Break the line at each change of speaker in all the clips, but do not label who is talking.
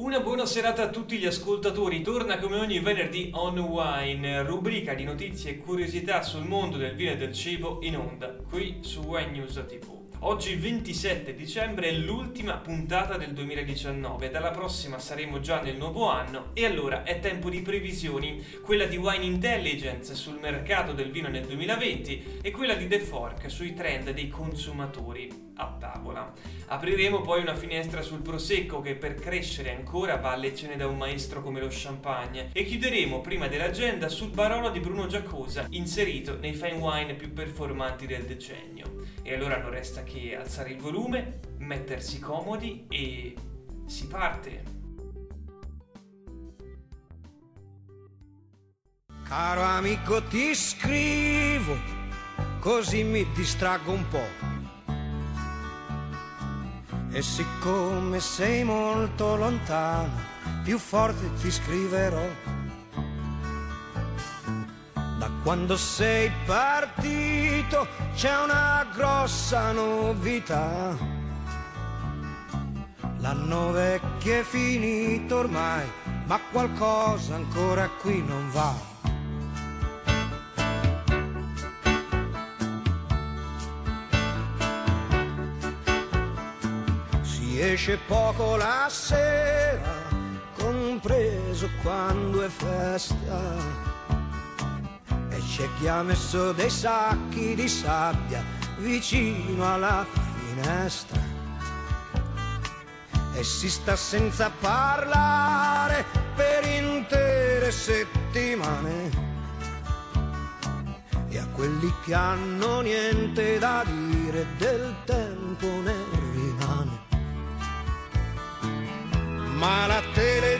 Una buona serata a tutti gli ascoltatori, torna come ogni venerdì On Wine, rubrica di notizie e curiosità sul mondo del vino e del cibo in onda, qui su Wine News TV. Oggi 27 dicembre è l'ultima puntata del 2019, dalla prossima saremo già nel nuovo anno e allora è tempo di previsioni, quella di Wine Intelligence sul mercato del vino nel 2020 e quella di The Fork sui trend dei consumatori a tavola. Apriremo poi una finestra sul prosecco che per crescere ancora va a lezione da un maestro come lo champagne e chiuderemo prima dell'agenda sul Barolo di Bruno Giacosa, inserito nei fine wine più performanti del decennio. E allora non resta che alzare il volume, mettersi comodi e si parte.
Caro amico ti scrivo, così mi distraggo un po'. E siccome sei molto lontano, più forte ti scriverò. Quando sei partito c'è una grossa novità. L'anno vecchio è finito ormai, ma qualcosa ancora qui non va. Si esce poco la sera, compreso quando è festa. C'è chi ha messo dei sacchi di sabbia vicino alla finestra. E si sta senza parlare per intere settimane. E a quelli che hanno niente da dire del tempo ne rimane. Ma la televisione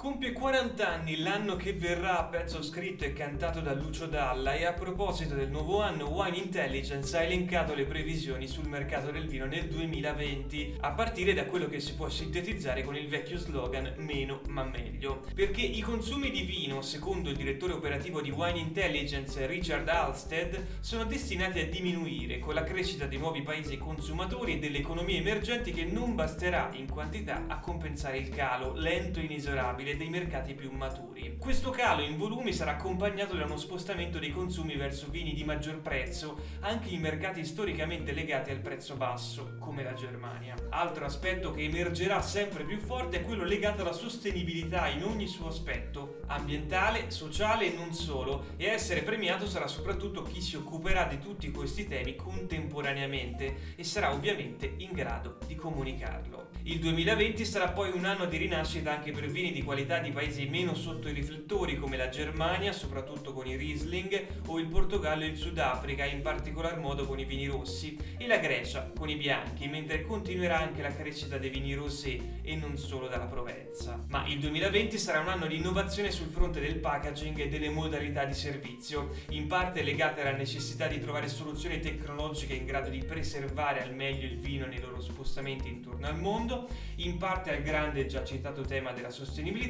Compie 40 anni l'anno che verrà, pezzo scritto e cantato da Lucio Dalla e a proposito del nuovo anno Wine Intelligence ha elencato le previsioni sul mercato del vino nel 2020, a partire da quello che si può sintetizzare con il vecchio slogan meno ma meglio. Perché i consumi di vino, secondo il direttore operativo di Wine Intelligence Richard Alsted, sono destinati a diminuire con la crescita dei nuovi paesi consumatori e delle economie emergenti che non basterà in quantità a compensare il calo lento e inesorabile dei mercati più maturi. Questo calo in volumi sarà accompagnato da uno spostamento dei consumi verso vini di maggior prezzo anche in mercati storicamente legati al prezzo basso, come la Germania. Altro aspetto che emergerà sempre più forte è quello legato alla sostenibilità in ogni suo aspetto, ambientale, sociale e non solo, e a essere premiato sarà soprattutto chi si occuperà di tutti questi temi contemporaneamente e sarà ovviamente in grado di comunicarlo. Il 2020 sarà poi un anno di rinascita anche per vini di qualità di paesi meno sotto i riflettori come la Germania, soprattutto con i Riesling, o il Portogallo e il Sudafrica, in particolar modo con i vini rossi, e la Grecia con i bianchi, mentre continuerà anche la crescita dei vini rosé e non solo dalla Provenza. Ma il 2020 sarà un anno di innovazione sul fronte del packaging e delle modalità di servizio, in parte legate alla necessità di trovare soluzioni tecnologiche in grado di preservare al meglio il vino nei loro spostamenti intorno al mondo, in parte al grande già citato tema della sostenibilità,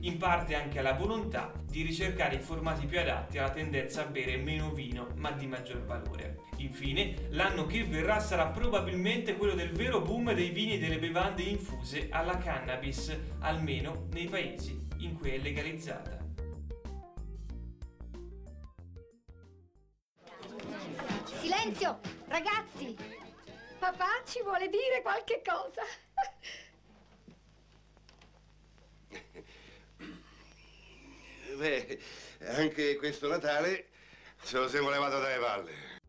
in parte anche alla volontà di ricercare i formati più adatti alla tendenza a bere meno vino ma di maggior valore. Infine, l'anno che verrà sarà probabilmente quello del vero boom dei vini e delle bevande infuse alla cannabis, almeno nei paesi in cui è legalizzata.
Silenzio! Ragazzi! Papà ci vuole dire qualche cosa.
anche questo Natale ce lo siamo levato dalle palle.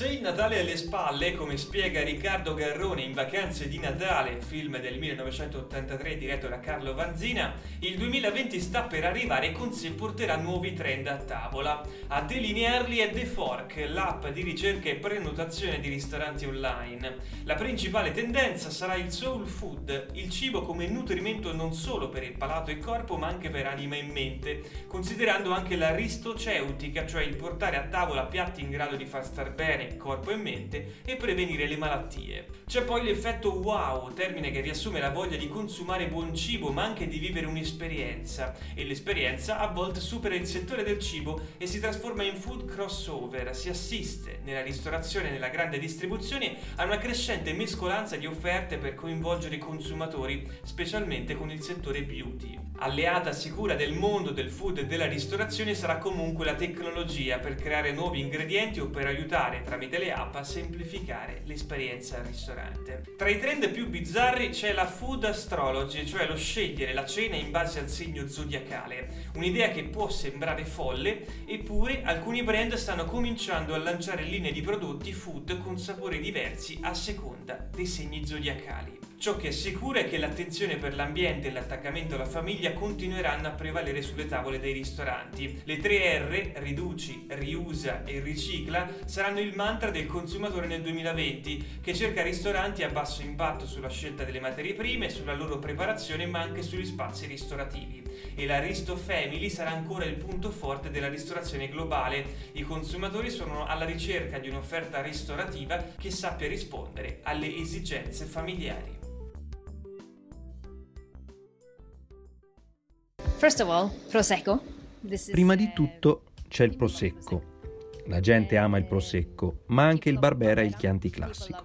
Se il Natale alle spalle, come spiega Riccardo Garrone in Vacanze di Natale, film del 1983 diretto da Carlo Vanzina, il 2020 sta per arrivare e con sé porterà nuovi trend a tavola. A delinearli è The Fork, l'app di ricerca e prenotazione di ristoranti online. La principale tendenza sarà il soul food, il cibo come nutrimento non solo per il palato e corpo ma anche per anima e mente, considerando anche la ristoceutica, cioè il portare a tavola piatti in grado di far star bene corpo e mente e prevenire le malattie. C'è poi l'effetto wow, termine che riassume la voglia di consumare buon cibo ma anche di vivere un'esperienza e l'esperienza a volte supera il settore del cibo e si trasforma in food crossover, si assiste nella ristorazione e nella grande distribuzione a una crescente mescolanza di offerte per coinvolgere i consumatori, specialmente con il settore beauty. Alleata sicura del mondo del food e della ristorazione sarà comunque la tecnologia per creare nuovi ingredienti o per aiutare tramite le app a semplificare l'esperienza al ristorante. Tra i trend più bizzarri c'è la food astrology, cioè lo scegliere la cena in base al segno zodiacale, un'idea che può sembrare folle, eppure alcuni brand stanno cominciando a lanciare linee di prodotti food con sapori diversi a seconda dei segni zodiacali. Ciò che assicura è che l'attenzione per l'ambiente e l'attaccamento alla famiglia continueranno a prevalere sulle tavole dei ristoranti. Le 3 R, riduci, riusa e ricicla, saranno il mantra del consumatore nel 2020, che cerca ristoranti a basso impatto sulla scelta delle materie prime, sulla loro preparazione, ma anche sugli spazi ristorativi. E la Risto Family sarà ancora il punto forte della ristorazione globale. I consumatori sono alla ricerca di un'offerta ristorativa che sappia rispondere alle esigenze familiari.
Prima di tutto c'è il prosecco. La gente ama il prosecco, ma anche il barbera e il chianti classico.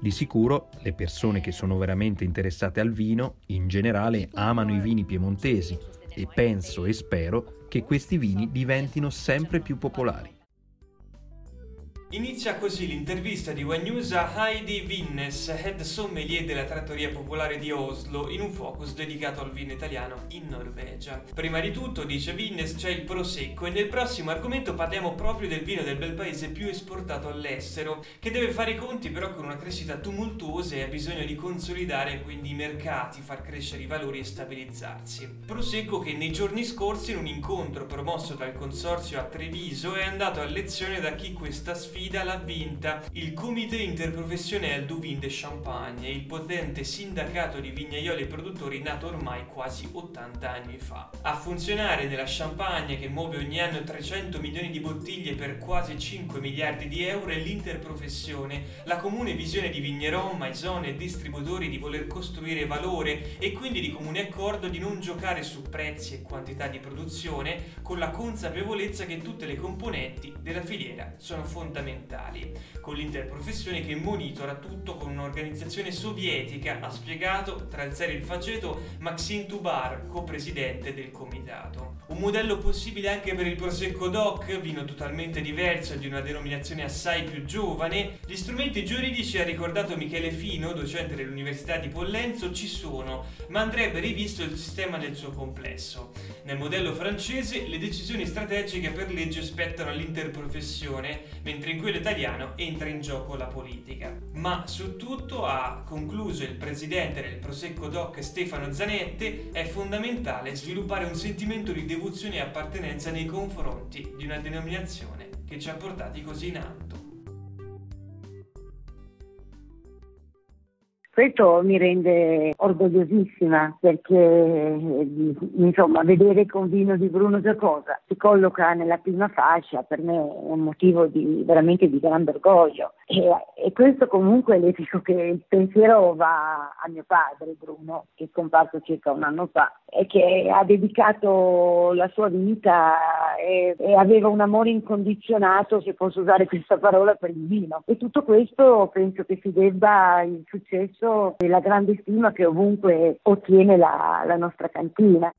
Di sicuro le persone che sono veramente interessate al vino, in generale, amano i vini piemontesi e penso e spero che questi vini diventino sempre più popolari.
Inizia così l'intervista di One News a Heidi Vinnes, head sommelier della trattoria popolare di Oslo, in un focus dedicato al vino italiano in Norvegia. Prima di tutto, dice Vinnes, c'è il prosecco e nel prossimo argomento parliamo proprio del vino del bel paese più esportato all'estero, che deve fare i conti però con una crescita tumultuosa e ha bisogno di consolidare quindi i mercati, far crescere i valori e stabilizzarsi. Prosecco che nei giorni scorsi in un incontro promosso dal consorzio a Treviso è andato a lezione da chi questa sfida sfida l'ha vinta il Comité Interprofessionnel du Vin de Champagne, il potente sindacato di vignaioli e produttori nato ormai quasi 80 anni fa. A funzionare nella Champagne che muove ogni anno 300 milioni di bottiglie per quasi 5 miliardi di euro è l'interprofessione, la comune visione di vigneron, maison e distributori di voler costruire valore e quindi di comune accordo di non giocare su prezzi e quantità di produzione con la consapevolezza che tutte le componenti della filiera sono fondamentali fondamentali, con l'interprofessione che monitora tutto con un'organizzazione sovietica, ha spiegato tra il serio e il faceto Maxim Tubar, co-presidente del comitato. Un modello possibile anche per il Prosecco DOC, vino totalmente diverso e di una denominazione assai più giovane. Gli strumenti giuridici, ha ricordato Michele Fino, docente dell'Università di Pollenzo, ci sono, ma andrebbe rivisto il sistema nel suo complesso. Nel modello francese le decisioni strategiche per legge spettano all'interprofessione, mentre in quello italiano entra in gioco la politica. Ma su tutto, ha concluso il presidente del Prosecco Doc Stefano Zanette, è fondamentale sviluppare un sentimento di devozione e appartenenza nei confronti di una denominazione che ci ha portati così in alto.
Questo mi rende orgogliosissima perché insomma, vedere un vino di Bruno Giacosa si colloca nella prima fascia per me è un motivo di, veramente di grande orgoglio e, e questo comunque le dico che il pensiero va a mio padre Bruno che è scomparso circa un anno fa e che ha dedicato la sua vita e, e aveva un amore incondizionato se posso usare questa parola per il vino e tutto questo penso che si debba il successo e la grande stima che ovunque ottiene la, la nostra cantina.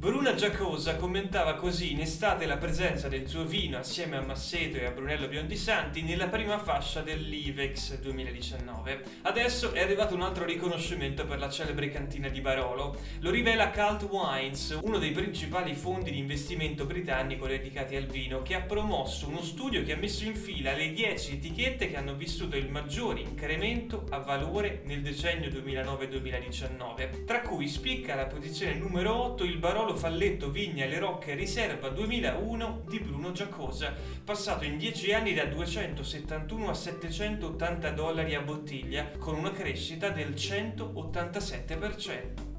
Bruna Giacosa commentava così in estate la presenza del suo vino assieme a Masseto e a Brunello Biondisanti nella prima fascia dell'Ivex 2019. Adesso è arrivato un altro riconoscimento per la celebre cantina di Barolo. Lo rivela Cult Wines, uno dei principali fondi di investimento britannico dedicati al vino, che ha promosso uno studio che ha messo in fila le 10 etichette che hanno vissuto il maggiore incremento a valore nel decennio 2009-2019, tra cui spicca la posizione numero 8 il Barolo Paolo Falletto Vigna Le Rocche Riserva 2001 di Bruno Giacosa, passato in 10 anni da 271 a 780 dollari a bottiglia, con una crescita del 187%.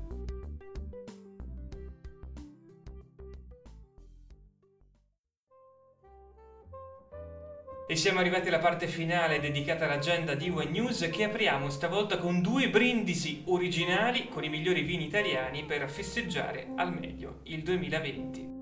E siamo arrivati alla parte finale dedicata all'agenda di One News che apriamo stavolta con due brindisi originali con i migliori vini italiani per festeggiare al meglio il 2020.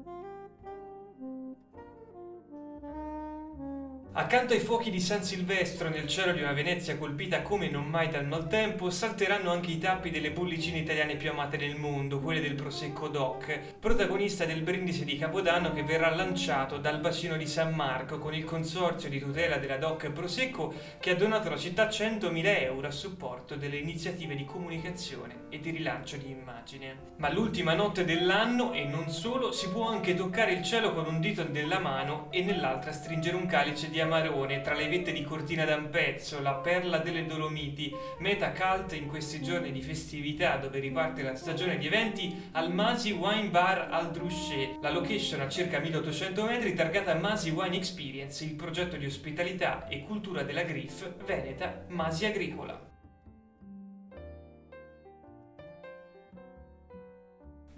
Accanto ai fuochi di San Silvestro nel cielo di una Venezia colpita come non mai dal maltempo, salteranno anche i tappi delle bollicine italiane più amate nel mondo, quelle del Prosecco Doc, protagonista del brindisi di Capodanno che verrà lanciato dal bacino di San Marco con il consorzio di tutela della Doc Prosecco che ha donato alla città 100.000 euro a supporto delle iniziative di comunicazione e di rilancio di immagine. Ma l'ultima notte dell'anno, e non solo, si può anche toccare il cielo con un dito nella mano e nell'altra stringere un calice di Amarone, tra le vette di Cortina d'Ampezzo, la perla delle Dolomiti, meta cult in questi giorni di festività dove riparte la stagione di eventi al Masi Wine Bar al Druchet, la location a circa 1800 metri targata Masi Wine Experience, il progetto di ospitalità e cultura della Griff Veneta Masi Agricola.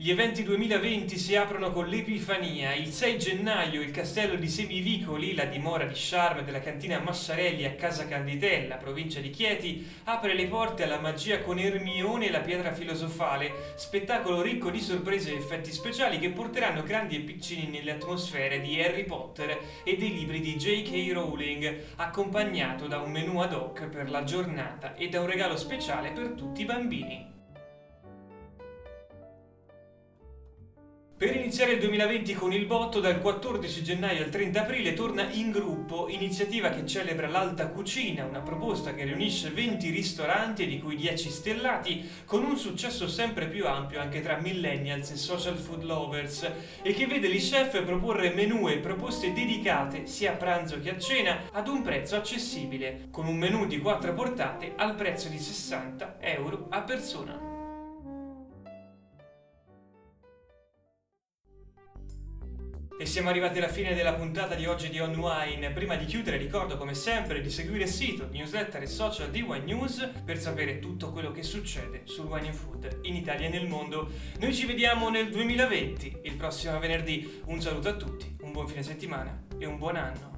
Gli eventi 2020 si aprono con l'Epifania. Il 6 gennaio il castello di Semivicoli, la dimora di charme della cantina Massarelli a Casa Canditella, provincia di Chieti, apre le porte alla magia con Ermione e la pietra filosofale, spettacolo ricco di sorprese e effetti speciali che porteranno grandi e piccini nelle atmosfere di Harry Potter e dei libri di J.K. Rowling, accompagnato da un menù ad hoc per la giornata e da un regalo speciale per tutti i bambini. Per iniziare il 2020 con il botto, dal 14 gennaio al 30 aprile torna In Gruppo, iniziativa che celebra l'alta cucina, una proposta che riunisce 20 ristoranti, di cui 10 stellati, con un successo sempre più ampio anche tra millennials e social food lovers, e che vede gli chef proporre menù e proposte dedicate sia a pranzo che a cena ad un prezzo accessibile, con un menù di 4 portate al prezzo di 60 euro a persona. E siamo arrivati alla fine della puntata di oggi di On Wine. Prima di chiudere ricordo come sempre di seguire il sito, newsletter e social di Wine News per sapere tutto quello che succede sul wine and food in Italia e nel mondo. Noi ci vediamo nel 2020, il prossimo venerdì. Un saluto a tutti, un buon fine settimana e un buon anno.